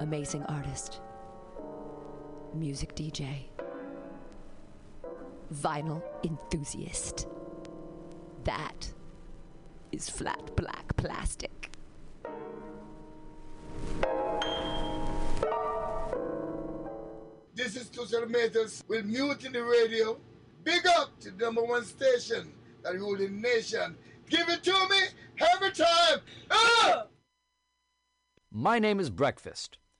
Amazing artist, music DJ, vinyl enthusiast. That is flat black plastic. This is Tushar Metals with Mutiny Radio. Big up to the number one station that rule the nation. Give it to me every time. Ah! My name is Breakfast,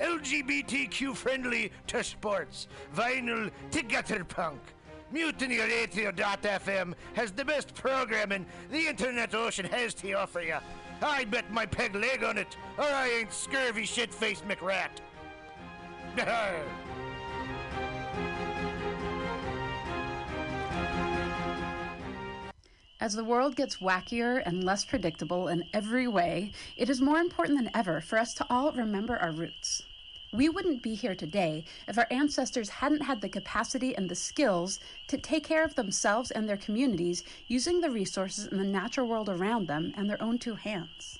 LGBTQ friendly to sports, vinyl to gutter punk. MutinyRadio.fm has the best programming the internet ocean has to offer you. I bet my peg leg on it, or I ain't scurvy shit faced McRat. As the world gets wackier and less predictable in every way, it is more important than ever for us to all remember our roots. We wouldn't be here today if our ancestors hadn't had the capacity and the skills to take care of themselves and their communities using the resources in the natural world around them and their own two hands.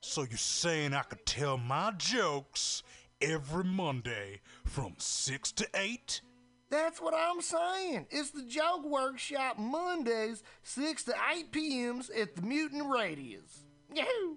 So you're saying I could tell my jokes every Monday from 6 to 8? That's what I'm saying. It's the Joke Workshop Mondays, 6 to 8 p.m.s at the Mutant Radius. Yahoo!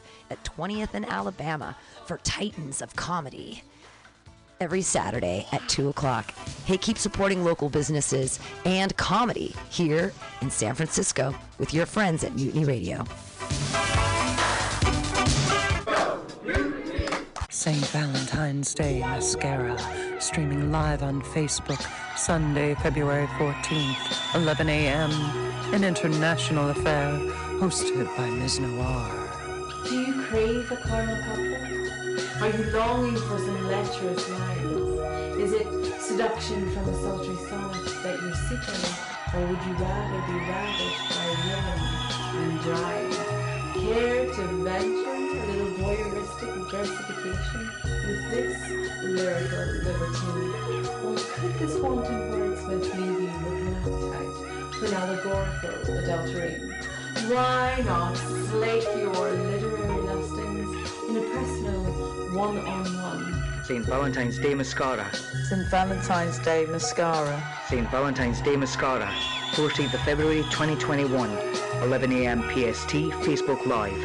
at 20th and Alabama for Titans of Comedy every Saturday at 2 o'clock. Hey, keep supporting local businesses and comedy here in San Francisco with your friends at Mutiny Radio. St. Valentine's Day Mascara, streaming live on Facebook, Sunday, February 14th, 11 a.m. An international affair hosted by Ms. Noir. Crave a caramel cupcake? Are you longing for some lecherous lines? Is it seduction from a sultry song that you're seeking? Or would you rather be ravished by warmth and drive? Care to venture a little voyeuristic versification with this lyrical libertine? Or could this wanton wordsmith leave you with an appetite for an allegorical adultery? Why not slake your literary lustings in a personal one-on-one? St. Valentine's Day Mascara. St. Valentine's Day Mascara. St. Valentine's Day Mascara. 14th of February 2021, 11 a.m. PST, Facebook Live.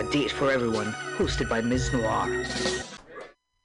A date for everyone, hosted by Ms. Noir.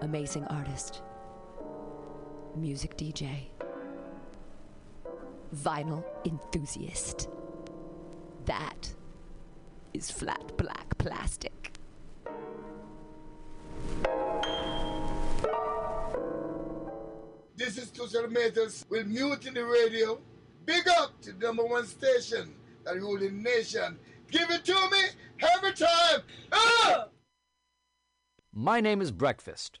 Amazing artist, music DJ, vinyl enthusiast. That is flat black plastic. This is Tushar Metals with Mutiny Radio. Big up to the number one station that rule the nation. Give it to me every time. Ah! My name is Breakfast,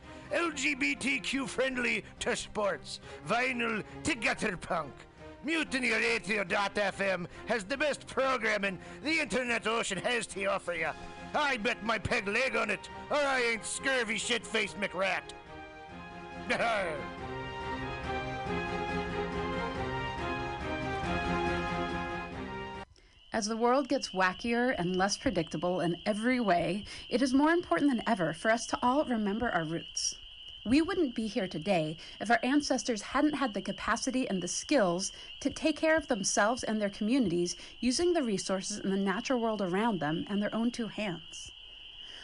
LGBTQ friendly to sports, vinyl to gutter punk. MutinyRadio.fm has the best programming the internet ocean has to offer you. I bet my peg leg on it, or I ain't scurvy shit faced McRat. As the world gets wackier and less predictable in every way, it is more important than ever for us to all remember our roots. We wouldn't be here today if our ancestors hadn't had the capacity and the skills to take care of themselves and their communities using the resources in the natural world around them and their own two hands.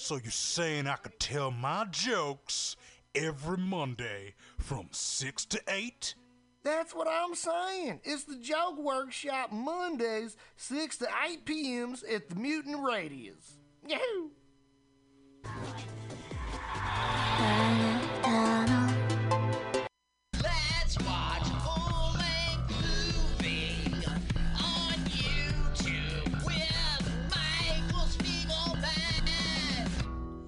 So you're saying I could tell my jokes every Monday from 6 to 8? That's what I'm saying. It's the Joke Workshop Mondays, 6 to 8 p.m.s at the Mutant Radius. Yahoo!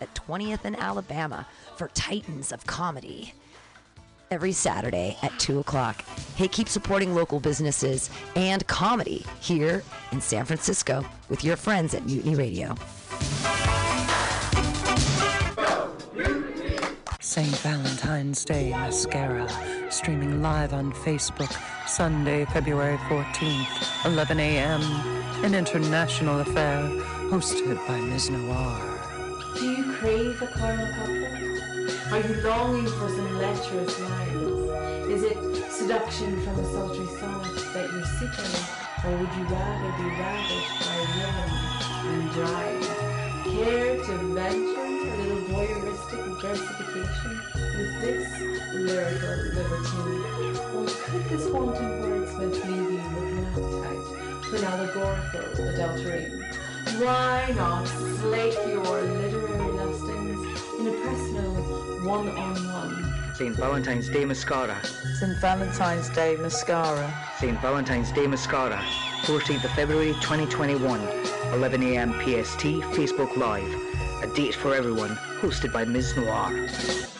at 20th and Alabama for Titans of Comedy every Saturday at 2 o'clock. Hey, keep supporting local businesses and comedy here in San Francisco with your friends at Mutiny Radio. St. Valentine's Day Mascara, streaming live on Facebook Sunday, February 14th, 11 a.m. An international affair hosted by Ms. Noir. Crave a caramel couplet? Are you longing for some lecherous lines? Is it seduction from a sultry song that you're seeking? Or would you rather be ravished by rhythm and drive? Care to venture a little voyeuristic versification with this lyrical libertine? Or could this wanton wordsmith leave you with an appetite for an allegorical adultery? Why not slake your literary lustings in a personal one-on-one? St. Valentine's Day Mascara. St. Valentine's Day Mascara. St. Valentine's Day Mascara. 14th of February 2021. 11 a.m. PST. Facebook Live. A date for everyone. Hosted by Ms. Noir.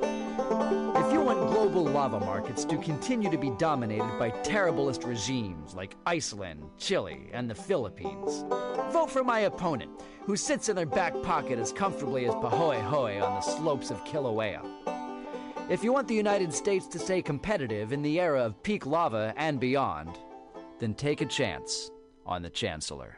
Global lava markets to continue to be dominated by terriblest regimes like Iceland, Chile, and the Philippines, vote for my opponent, who sits in their back pocket as comfortably as Pahoehoe on the slopes of Kilauea. If you want the United States to stay competitive in the era of peak lava and beyond, then take a chance on the Chancellor.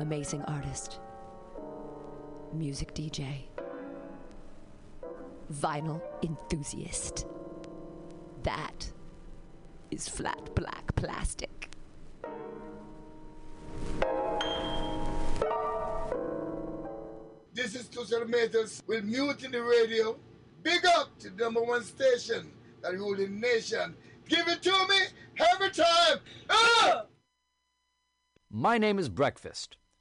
Amazing artist, music DJ, vinyl enthusiast. That is flat black plastic. This is Tushar Metals with Mutiny Radio. Big up to the number one station that rule the nation. Give it to me every time. Ah! My name is Breakfast,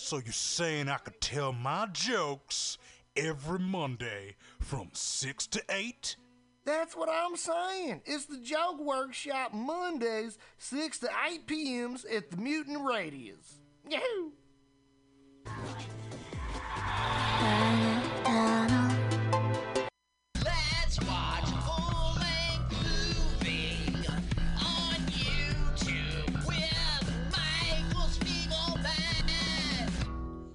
So you're saying I could tell my jokes every Monday from 6 to 8? That's what I'm saying. It's the Joke Workshop Mondays, 6 to 8 p.m.s at the Mutant Radius. Yahoo!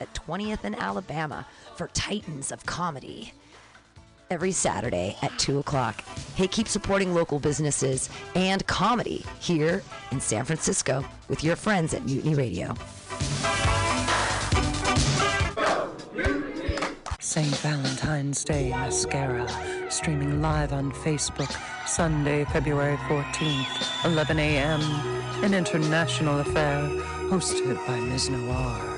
at 20th and Alabama for Titans of Comedy every Saturday at 2 o'clock. Hey, keep supporting local businesses and comedy here in San Francisco with your friends at Mutiny Radio. St. Valentine's Day Mascara, streaming live on Facebook, Sunday, February 14th, 11 a.m. An international affair hosted by Ms. Noir.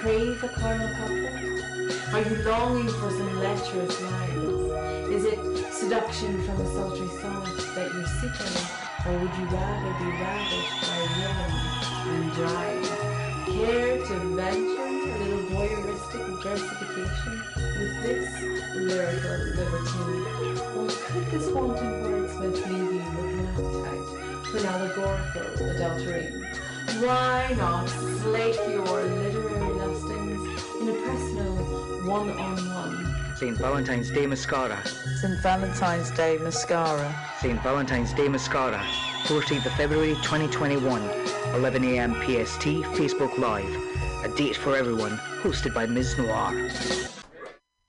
Crave a caramel couplet? Are you longing for some lecherous lines? Is it seduction from a sultry song that you're seeking? Or would you rather be ravished by rhythm and drive? Care to venture a little voyeuristic versification with this lyrical libertine? Or could this wanton wordsmith leave you with an appetite for an allegorical adultery? Why not slake your literary lustings in a personal one-on-one? St. Valentine's Day Mascara. St. Valentine's Day Mascara. St. Valentine's Day Mascara. 14th of February 2021. 11 a.m. PST. Facebook Live. A date for everyone. Hosted by Ms. Noir.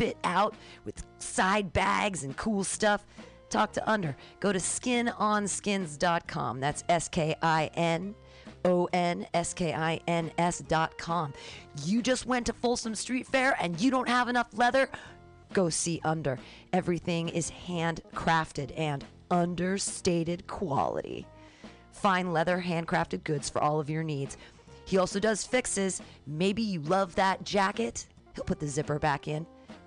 fit out with side bags and cool stuff. talk to Under. Go to skinonskins.com. That's S K I N O N S K I N S.com. You just went to Folsom Street Fair and you don't have enough leather? Go see Under. Everything is handcrafted and understated quality. Fine leather, handcrafted goods for all of your needs. He also does fixes. Maybe you love that jacket. He'll put the zipper back in.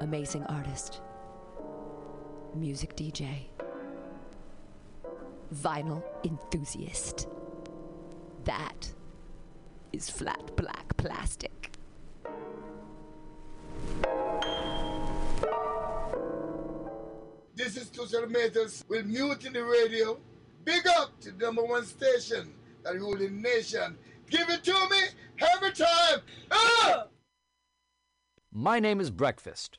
Amazing artist, music DJ, vinyl enthusiast. That is flat black plastic. This is Tushar Matters with Mutiny Radio. Big up to the number one station that rule the nation. Give it to me every time. Ah! My name is Breakfast,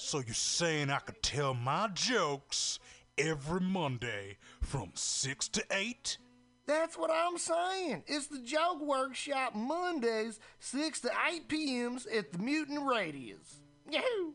So you're saying I could tell my jokes every Monday from 6 to 8? That's what I'm saying. It's the Joke Workshop Mondays, 6 to 8 p.m. at the Mutant Radius. Yahoo!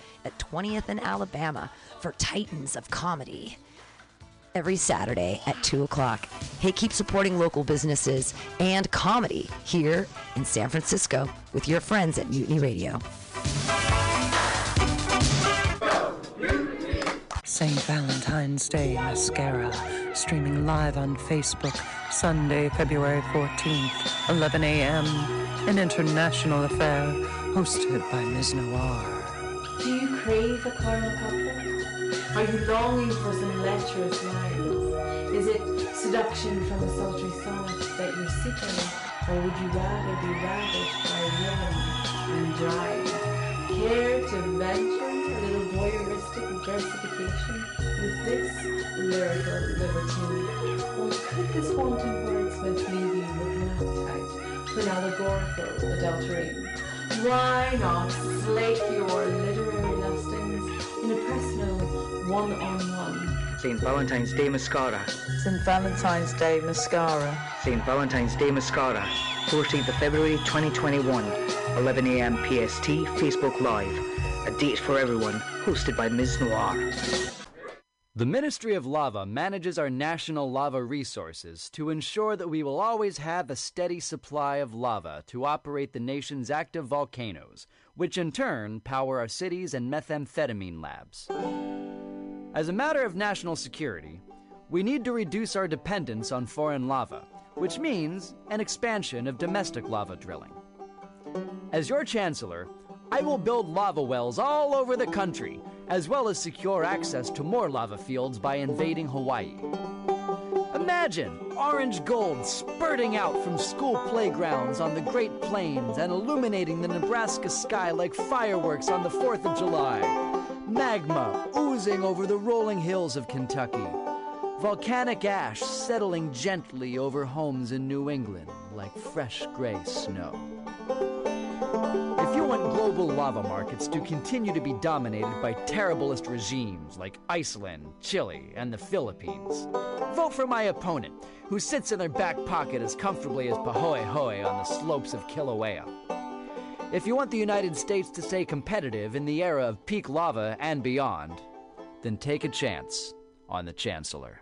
at 20th and Alabama for Titans of Comedy every Saturday at 2 o'clock. Hey, keep supporting local businesses and comedy here in San Francisco with your friends at Mutiny Radio. St. Valentine's Day Mascara, streaming live on Facebook, Sunday, February 14th, 11 a.m. An international affair hosted by Ms. Noir. Crave a caramel couplet? Are you longing for some lecherous lines? Is it seduction from a sultry song that you're seeking? Or would you rather be ravished by a rhythm and drive? Care to venture a little voyeuristic versification with this lyrical libertine? Or could this wanton wordsmith leave you with an appetite for an allegorical adultery? Why not slake your literary in a personal one-on-one? St. Valentine's Day Mascara. St. Valentine's Day Mascara. St. Valentine's Day Mascara. 14th of February 2021. 11 a.m. PST, Facebook Live. A date for everyone, hosted by Ms. Noir. The Ministry of Lava manages our national lava resources to ensure that we will always have a steady supply of lava to operate the nation's active volcanoes, which in turn power our cities and methamphetamine labs. As a matter of national security, we need to reduce our dependence on foreign lava, which means an expansion of domestic lava drilling. As your chancellor, I will build lava wells all over the country, as well as secure access to more lava fields by invading Hawaii. Imagine orange gold spurting out from school playgrounds on the Great Plains and illuminating the Nebraska sky like fireworks on the 4th of July. Magma oozing over the rolling hills of Kentucky. Volcanic ash settling gently over homes in New England like fresh gray snow. Global lava markets to continue to be dominated by terriblest regimes like Iceland, Chile, and the Philippines, vote for my opponent, who sits in their back pocket as comfortably as Pahoehoe on the slopes of Kilauea. If you want the United States to stay competitive in the era of peak lava and beyond, then take a chance on the Chancellor.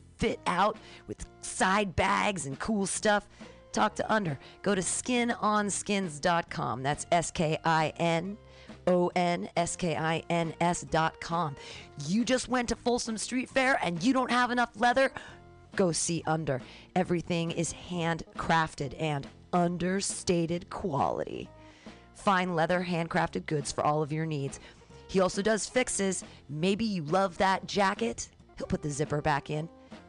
fit out with side bags and cool stuff? Talk to Under. Go to skinonskins.com. That's S K I N O N S K I N S.com. You just went to Folsom Street Fair and you don't have enough leather? Go see Under. Everything is handcrafted and understated quality. Fine leather, handcrafted goods for all of your needs. He also does fixes. Maybe you love that jacket. He'll put the zipper back in.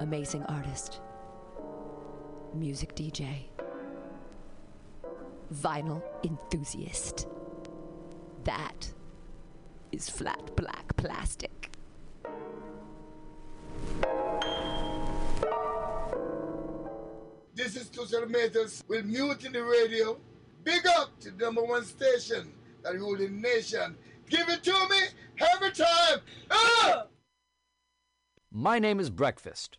Amazing artist, music DJ, vinyl enthusiast. That is flat black plastic. This is Tushar Matters with Mutiny Radio. Big up to the number one station that rule the nation. Give it to me every time. Ah! My name is Breakfast,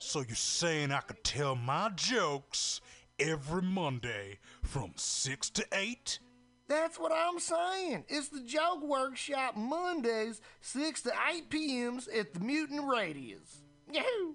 So you're saying I could tell my jokes every Monday from 6 to 8? That's what I'm saying. It's the Joke Workshop Mondays, 6 to 8 p.m.s at the Mutant Radius. Yahoo!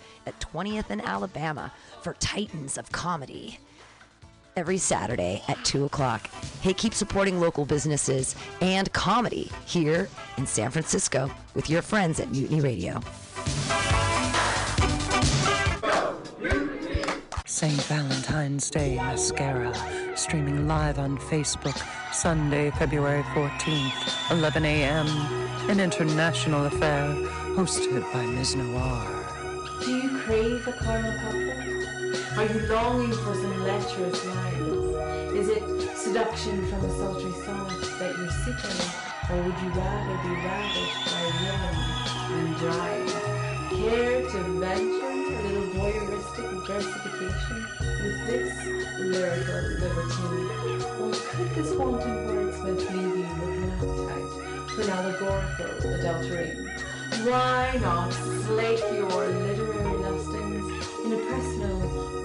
at 20th and Alabama for Titans of Comedy every Saturday at 2 o'clock. Hey, keep supporting local businesses and comedy here in San Francisco with your friends at Mutiny Radio. St. Valentine's Day Mascara, streaming live on Facebook, Sunday, February 14th, 11 a.m. An international affair hosted by Ms. Noir. Crave a caramel poplar? Are you longing for some lecherous lines? Is it seduction from a sultry song that you're seeking? Or would you rather be ravished by rhythm and rhyme? Care to venture a little voyeuristic versification with this lyrical libertine? Or could this wanton wordsmith leave you with an appetite for an allegorical adultery? Why not slake your literary lustings in a personal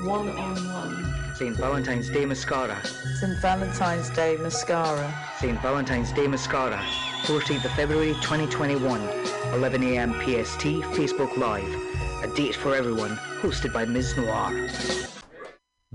one-on-one? St. Valentine's Day Mascara. St. Valentine's Day Mascara. St. Valentine's Day Mascara. 14th of February 2021. 11 a.m. PST. Facebook Live. A date for everyone. Hosted by Ms. Noir.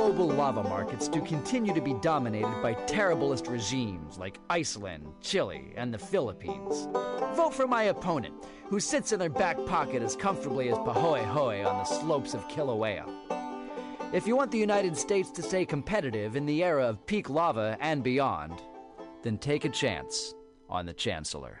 Global lava markets to continue to be dominated by terriblest regimes like Iceland, Chile, and the Philippines, vote for my opponent, who sits in their back pocket as comfortably as Pahoehoe on the slopes of Kilauea. If you want the United States to stay competitive in the era of peak lava and beyond, then take a chance on the Chancellor.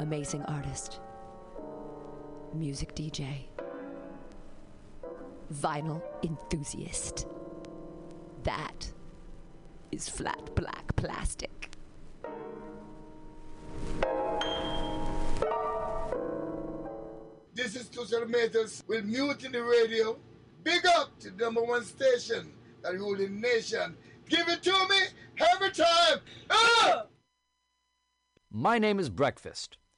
Amazing artist, music DJ, vinyl enthusiast. That is flat black plastic. This is Two Centimeters with Mutiny Radio. Big up to the number one station that rule the nation. Give it to me every time. Ah! My name is Breakfast,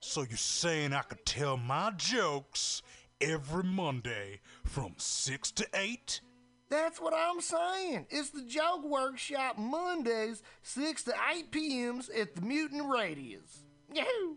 So you're saying I could tell my jokes every Monday from 6 to 8? That's what I'm saying. It's the Joke Workshop Mondays, 6 to 8 p.m.s at the Mutant Radius. Yahoo!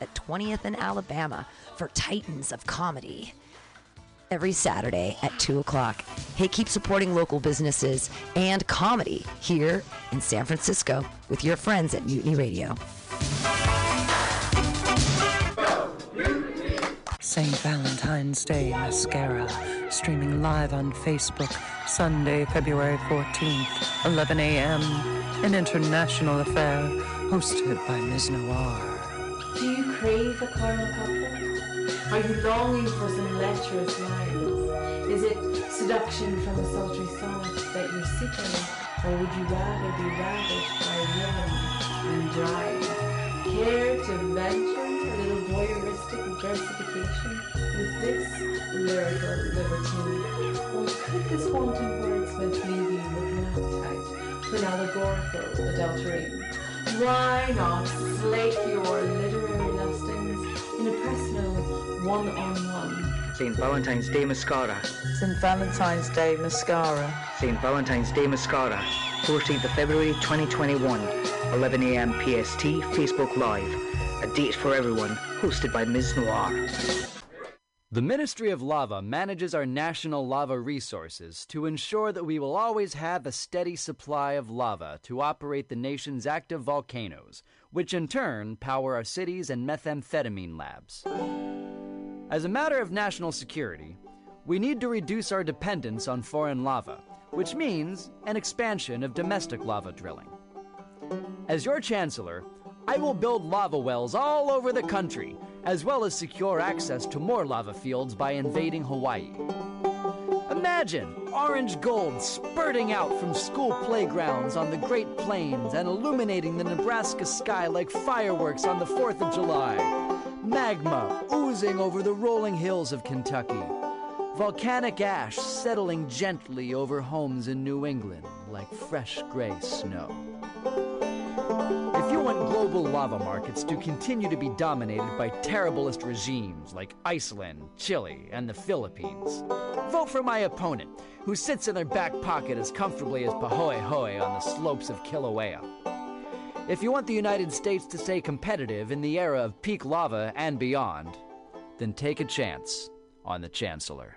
at 20th and Alabama for Titans of Comedy every Saturday at 2 o'clock. Hey, keep supporting local businesses and comedy here in San Francisco with your friends at Mutiny Radio. St. Valentine's Day Mascara, streaming live on Facebook, Sunday, February 14th, 11 a.m. An international affair hosted by Ms. Noir. Crave a caramel couplet? Are you longing for some lecherous lines? Is it seduction from a sultry sonnet that you're seeking? Or would you rather be ravished by a rhythm and drive? Care to venture a little voyeuristic versification with this lyrical libertine? Or could this wanton wordsmith leave you with an appetite for an allegorical adultery? Why not slake your literary in a personal one-on-one? St. Valentine's Day Mascara. St. Valentine's Day Mascara. St. Valentine's Day Mascara. 14th of February 2021. 11 a.m. PST. Facebook Live. A date for everyone. Hosted by Ms. Noir. The Ministry of Lava manages our national lava resources to ensure that we will always have a steady supply of lava to operate the nation's active volcanoes, which in turn power our cities and methamphetamine labs. As a matter of national security, we need to reduce our dependence on foreign lava, which means an expansion of domestic lava drilling. As your chancellor, I will build lava wells all over the country, as well as secure access to more lava fields by invading Hawaii. Imagine orange gold spurting out from school playgrounds on the Great Plains and illuminating the Nebraska sky like fireworks on the 4th of July. Magma oozing over the rolling hills of Kentucky. Volcanic ash settling gently over homes in New England like fresh gray snow. Global lava markets to continue to be dominated by terriblest regimes like Iceland, Chile, and the Philippines, vote for my opponent, who sits in their back pocket as comfortably as Pahoehoe on the slopes of Kilauea. If you want the United States to stay competitive in the era of peak lava and beyond, then take a chance on the Chancellor.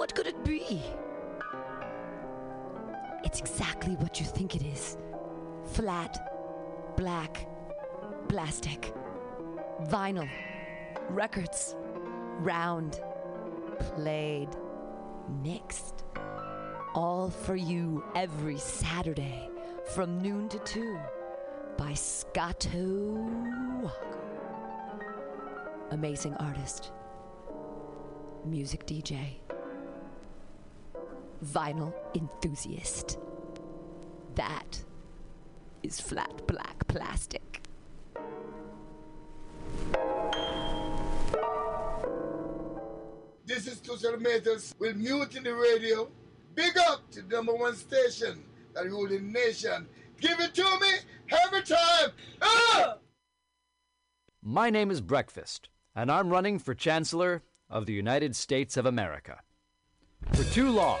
What could it be? It's exactly what you think it is flat, black, plastic, vinyl, records, round, played, mixed. All for you every Saturday from noon to 2 by Scotto Walker. Amazing artist, music DJ, vinyl enthusiast. That is flat black plastic. This is Two Centimeters with Mutiny Radio. Big up to the number one station that rule the nation. Give it to me every time. Ah! My name is Breakfast, and I'm running for Chancellor of the United States of America. For too long,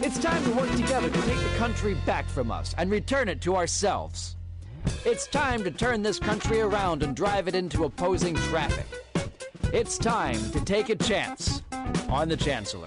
It's time to work together to take the country back from us and return it to ourselves. It's time to turn this country around and drive it into opposing traffic. It's time to take a chance on the Chancellor.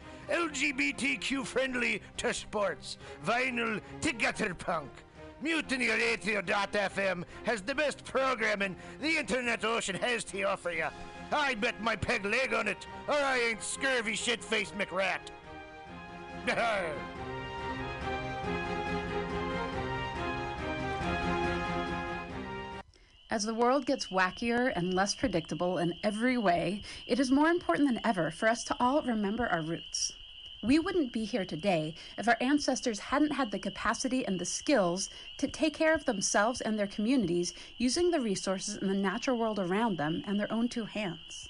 LGBTQ friendly to sports, vinyl to gutter punk. Mutiny Radio.fm has the best programming the internet ocean has to offer you. I bet my peg leg on it, or I ain't scurvy shit faced McRat. As the world gets wackier and less predictable in every way, it is more important than ever for us to all remember our roots. We wouldn't be here today if our ancestors hadn't had the capacity and the skills to take care of themselves and their communities using the resources in the natural world around them and their own two hands.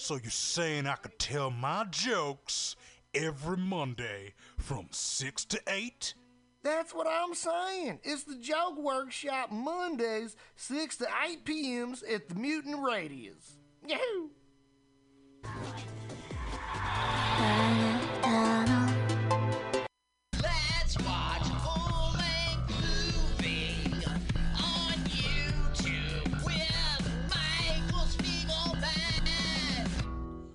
So you're saying I could tell my jokes every Monday from 6 to 8? That's what I'm saying. It's the Joke Workshop Mondays, 6 to 8 p.m.s at the Mutant Radius. Yahoo!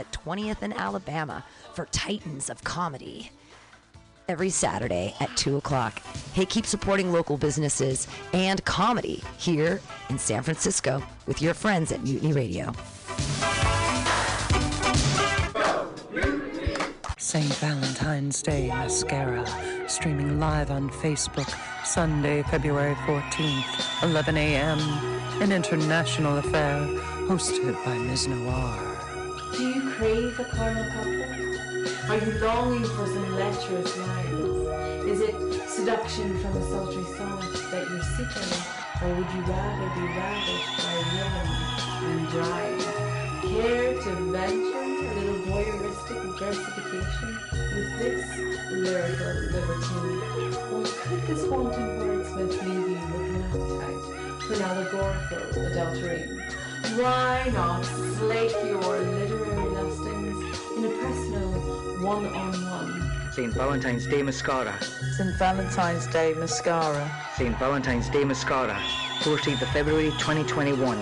at 20th and Alabama for Titans of Comedy. every Saturday at 2 o'clock. Hey, keep supporting local businesses and comedy here in San Francisco with your friends at Mutiny Radio. St. Valentine's Day Mascara, streaming live on Facebook Sunday, February 14th, 11 a.m. An international affair hosted by Ms. Noir. Crave a caramel couplet? Are you longing for some lecherous lines? Is it seduction from a sultry song that you're seeking? Or would you rather be ravished by women and drive? Care to venture a little voyeuristic versification with this lyrical libertine? Or could this wanton wordsmith leave you with an appetite for an allegorical adulterine? Why not slake your literary lustings in a personal one-on-one? St. Valentine's Day Mascara. St. Valentine's Day Mascara. St. Valentine's Day Mascara. 14th of February 2021.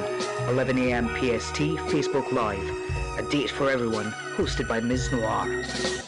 11 a.m. PST. Facebook Live. A date for everyone. Hosted by Ms. Noir.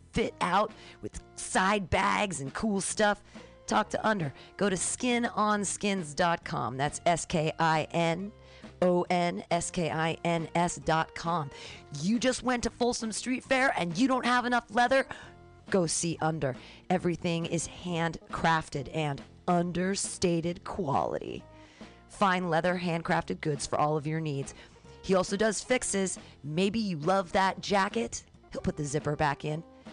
fit out with side bags and cool stuff? Talk to Under. Go to skinonskins.com. That's S K I N O N S K I N S.com. You just went to Folsom Street Fair and you don't have enough leather? Go see Under. Everything is handcrafted and understated quality. Fine leather, handcrafted goods for all of your needs. He also does fixes. Maybe you love that jacket. He'll put the zipper back in.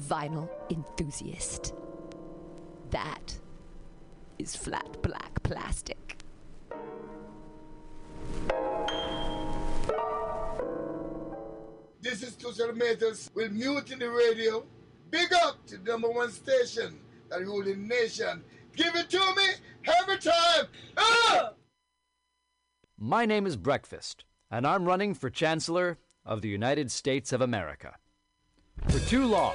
vinyl enthusiast. That is flat black plastic. This is Two Centimeters with Mutiny Radio. Big up to the number one station that rule the nation. Give it to me every time. Ah! My name is Breakfast, and I'm running for Chancellor of the United States of America. For too long,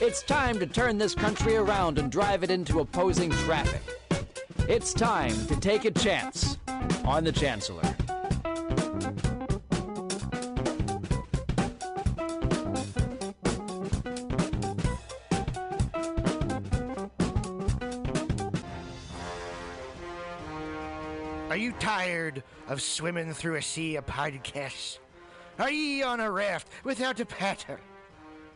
It's time to turn this country around and drive it into opposing traffic. It's time to take a chance on the Chancellor. Are you tired of swimming through a sea of podcasts? Are ye on a raft without a paddle?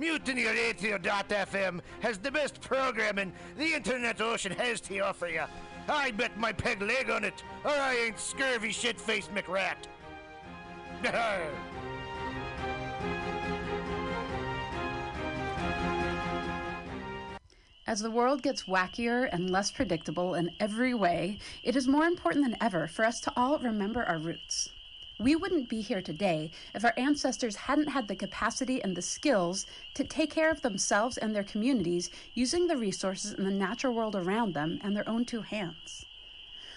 MutinyRadio.fm has the best programming the internet ocean has to offer you. I bet my peg leg on it, or I ain't scurvy shit faced McRat. As the world gets wackier and less predictable in every way, it is more important than ever for us to all remember our roots. We wouldn't be here today if our ancestors hadn't had the capacity and the skills to take care of themselves and their communities using the resources in the natural world around them and their own two hands.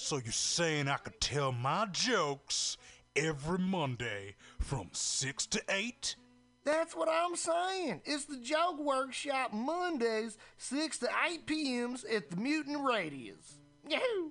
So you're saying I could tell my jokes every Monday from 6 to 8? That's what I'm saying. It's the Joke Workshop Mondays, 6 to 8 p.m.s at the Mutant Radius. Yahoo!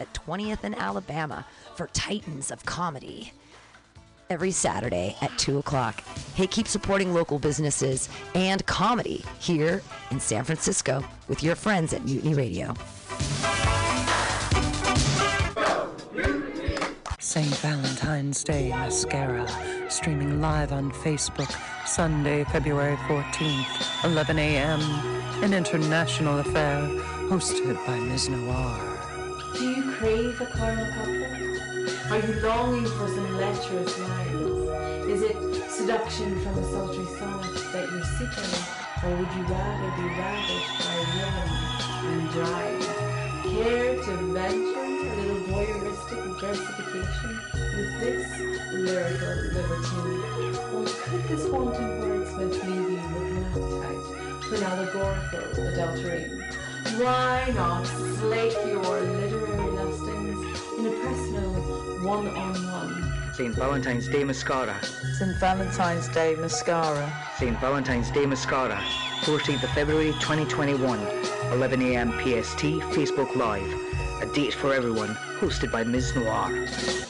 at 20th and Alabama for Titans of Comedy every Saturday at 2 o'clock. Hey, keep supporting local businesses and comedy here in San Francisco with your friends at Mutiny Radio. St. Valentine's Day Mascara, streaming live on Facebook, Sunday, February 14th, 11 a.m. An international affair hosted by Ms. Noir. Crave a caramel couplet? Are you longing for some lecherous lines? Is it seduction from a sultry sonnet that you're seeking? Or would you rather be ravished by rhythm and drive? Care to venture a little voyeuristic versification with this lyrical libertine? Or could this wanton wordsmith leave you with an appetite for an allegorical adultery? Why not slake your literary lustings in a personal one-on-one? St. Valentine's Day Mascara. St. Valentine's Day Mascara. St. Valentine's Day Mascara. 14th of February 2021. 11 a.m. PST. Facebook Live. A date for everyone. Hosted by Ms. Noir.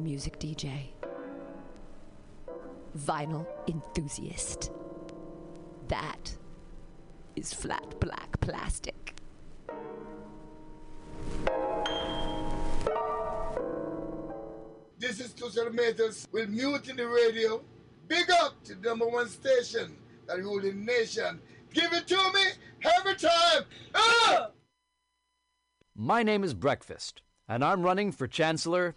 music DJ, vinyl enthusiast. That is flat black plastic. This is Two Centimeters with Mutiny Radio. Big up to the number one station that rule the nation. Give it to me every time. Ah! My name is Breakfast, and I'm running for Chancellor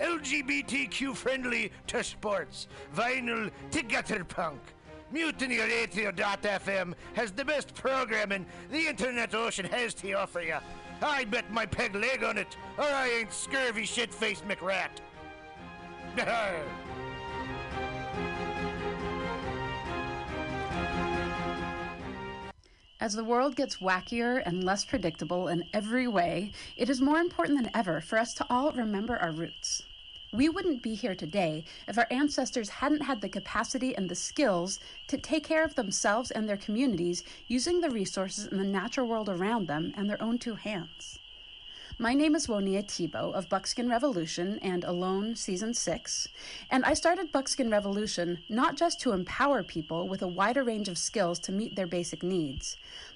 LGBTQ friendly to sports, vinyl to gutter punk. MutinyRadio.fm has the best programming the internet ocean has to offer you. I bet my peg leg on it, or I ain't scurvy shit faced McRat. As the world gets wackier and less predictable in every way, it is more important than ever for us to all remember our roots. We wouldn't be here today if our ancestors hadn't had the capacity and the skills to take care of themselves and their communities using the resources in the natural world around them and their own two hands. My name is Woniya Thibeault of Buckskin Revolution and Alone Season 6, and I started Buckskin Revolution not just to empower people with a wider range of skills to meet their basic needs,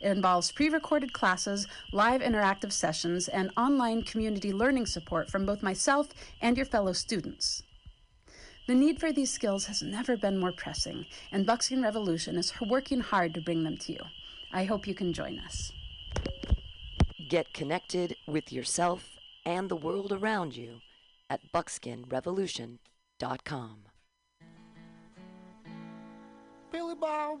It involves pre recorded classes, live interactive sessions, and online community learning support from both myself and your fellow students. The need for these skills has never been more pressing, and Buckskin Revolution is working hard to bring them to you. I hope you can join us. Get connected with yourself and the world around you at buckskinrevolution.com. Billy Bob,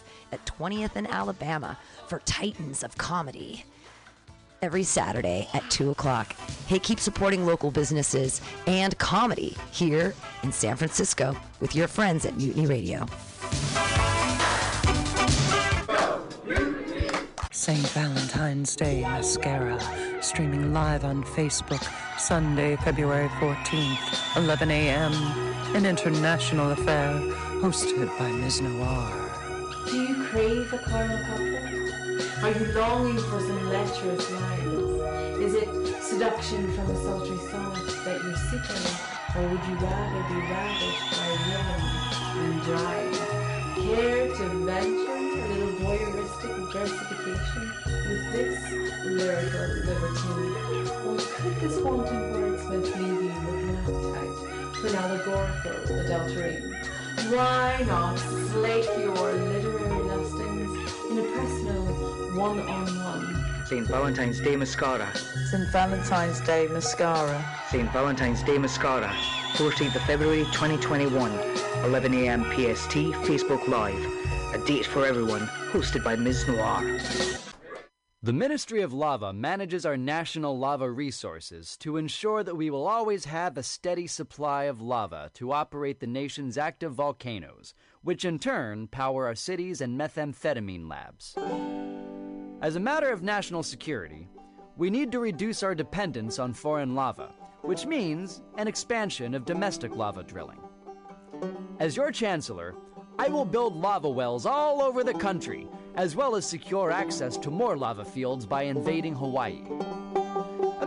at 20th and Alabama for Titans of Comedy every Saturday at 2 o'clock. Hey, keep supporting local businesses and comedy here in San Francisco with your friends at Mutiny Radio. St. Valentine's Day Mascara, streaming live on Facebook, Sunday, February 14th, 11 a.m. An international affair hosted by Ms. Noir. Crave a caramel couplet? Are you longing for some lecherous lines? Is it seduction from a sultry sonnet that you're seeking? Or would you rather be ravished by rhythm and drive? Care to venture a little voyeuristic versification with this lyrical libertine? Or could this wanton wordsmith leave you with an appetite to an allegorical adultery. Why not slake your literary in a personal one-on-one? St. Valentine's Day Mascara. St. Valentine's Day Mascara. St. Valentine's Day Mascara. 14th of February 2021. 11am PST, Facebook Live. A date for everyone, hosted by Ms. Noir. The Ministry of Lava manages our national lava resources to ensure that we will always have a steady supply of lava to operate the nation's active volcanoes, which in turn power our cities and methamphetamine labs. As a matter of national security, we need to reduce our dependence on foreign lava, which means an expansion of domestic lava drilling. As your Chancellor, I will build lava wells all over the country, as well as secure access to more lava fields by invading Hawaii.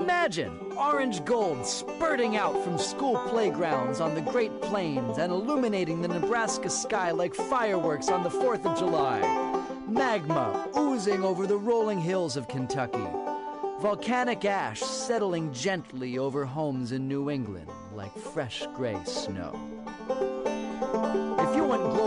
Imagine orange gold spurting out from school playgrounds on the Great Plains and illuminating the Nebraska sky like fireworks on the 4th of July. Magma oozing over the rolling hills of Kentucky. Volcanic ash settling gently over homes in New England like fresh gray snow.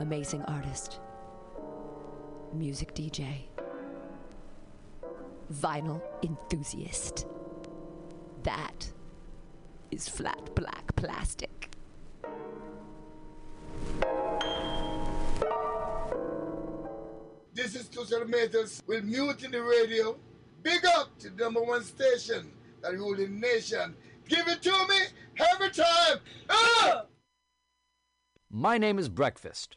Amazing artist, music DJ, vinyl enthusiast. That is flat black plastic. This is Two Centimeters with Mutiny Radio. Big up to the number one station that rule the nation. Give it to me every time. Ah! My name is Breakfast,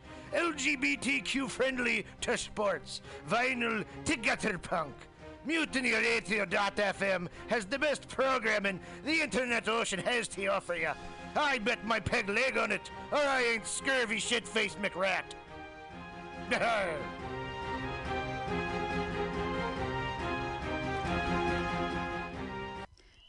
LGBTQ friendly to sports, vinyl to gutter punk. MutinyRadio.fm has the best programming the internet ocean has to offer you. I bet my peg leg on it, or I ain't scurvy shit faced McRat.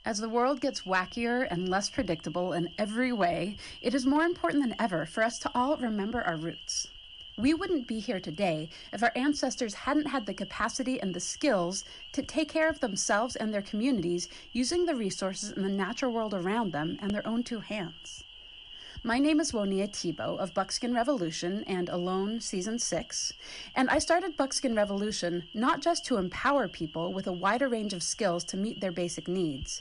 As the world gets wackier and less predictable in every way, it is more important than ever for us to all remember our roots. We wouldn't be here today if our ancestors hadn't had the capacity and the skills to take care of themselves and their communities using the resources in the natural world around them and their own two hands. My name is Woniya Thibeault of Buckskin Revolution and Alone Season 6, and I started Buckskin Revolution not just to empower people with a wider range of skills to meet their basic needs,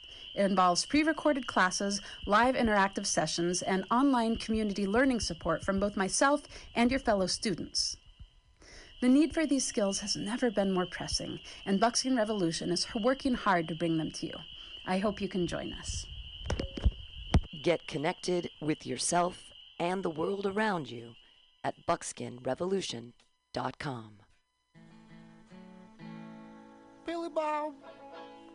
It involves pre recorded classes, live interactive sessions, and online community learning support from both myself and your fellow students. The need for these skills has never been more pressing, and Buckskin Revolution is working hard to bring them to you. I hope you can join us. Get connected with yourself and the world around you at buckskinrevolution.com. Billy Bob,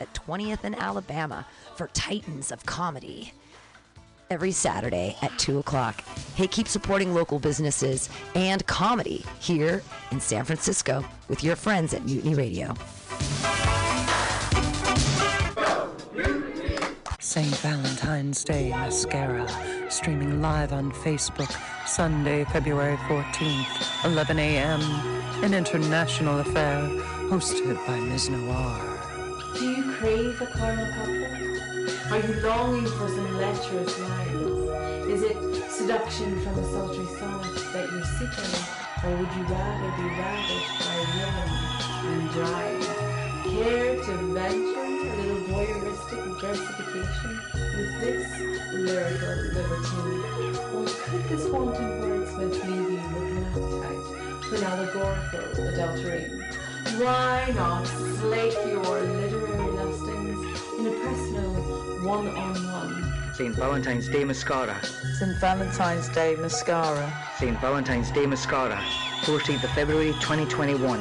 at 20th and Alabama for Titans of Comedy every Saturday at 2 o'clock. Hey, keep supporting local businesses and comedy here in San Francisco with your friends at Mutiny Radio. St. Valentine's Day Mascara, streaming live on Facebook, Sunday, February 14th, 11 a.m. An international affair hosted by Ms. Noir. Crave a caramel couplet? Are you longing for some lecherous lines? Is it seduction from a sultry sonnet that you're seeking? Or would you rather be ravished by rhythm and drive? Care to venture a little voyeuristic versification with this lyrical libertine? Or could this wanton wordsmith leave you with an appetite for an allegorical adultery? Why not slake your literary lustings in a personal one-on-one? St. Valentine's Day Mascara. St. Valentine's Day Mascara. St. Valentine's Day Mascara. 14th of February 2021.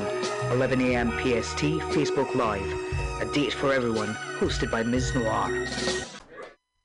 11 a.m. PST. Facebook Live. A date for everyone. Hosted by Ms. Noir.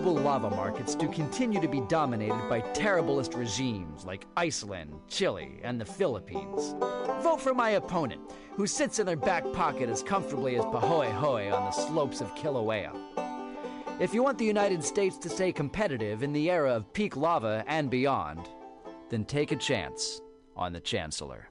Global lava markets to continue to be dominated by terriblest regimes like Iceland, Chile, and the Philippines, vote for my opponent, who sits in their back pocket as comfortably as Pahoehoe on the slopes of Kilauea. If you want the United States to stay competitive in the era of peak lava and beyond, then take a chance on the Chancellor.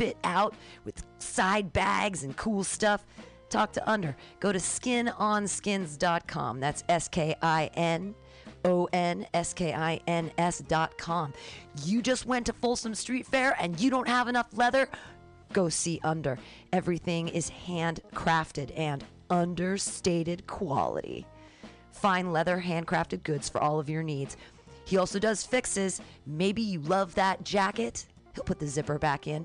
fit out with side bags and cool stuff? Talk to Under. Go to skinonskins.com. That's S K I N O N S K I N S.com. You just went to Folsom Street Fair and you don't have enough leather? Go see Under. Everything is handcrafted and understated quality. Fine leather, handcrafted goods for all of your needs. He also does fixes. Maybe you love that jacket. He'll put the zipper back in.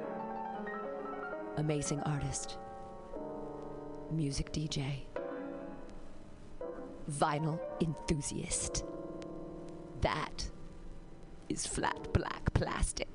Amazing artist, music DJ, vinyl enthusiast. That is flat black plastic.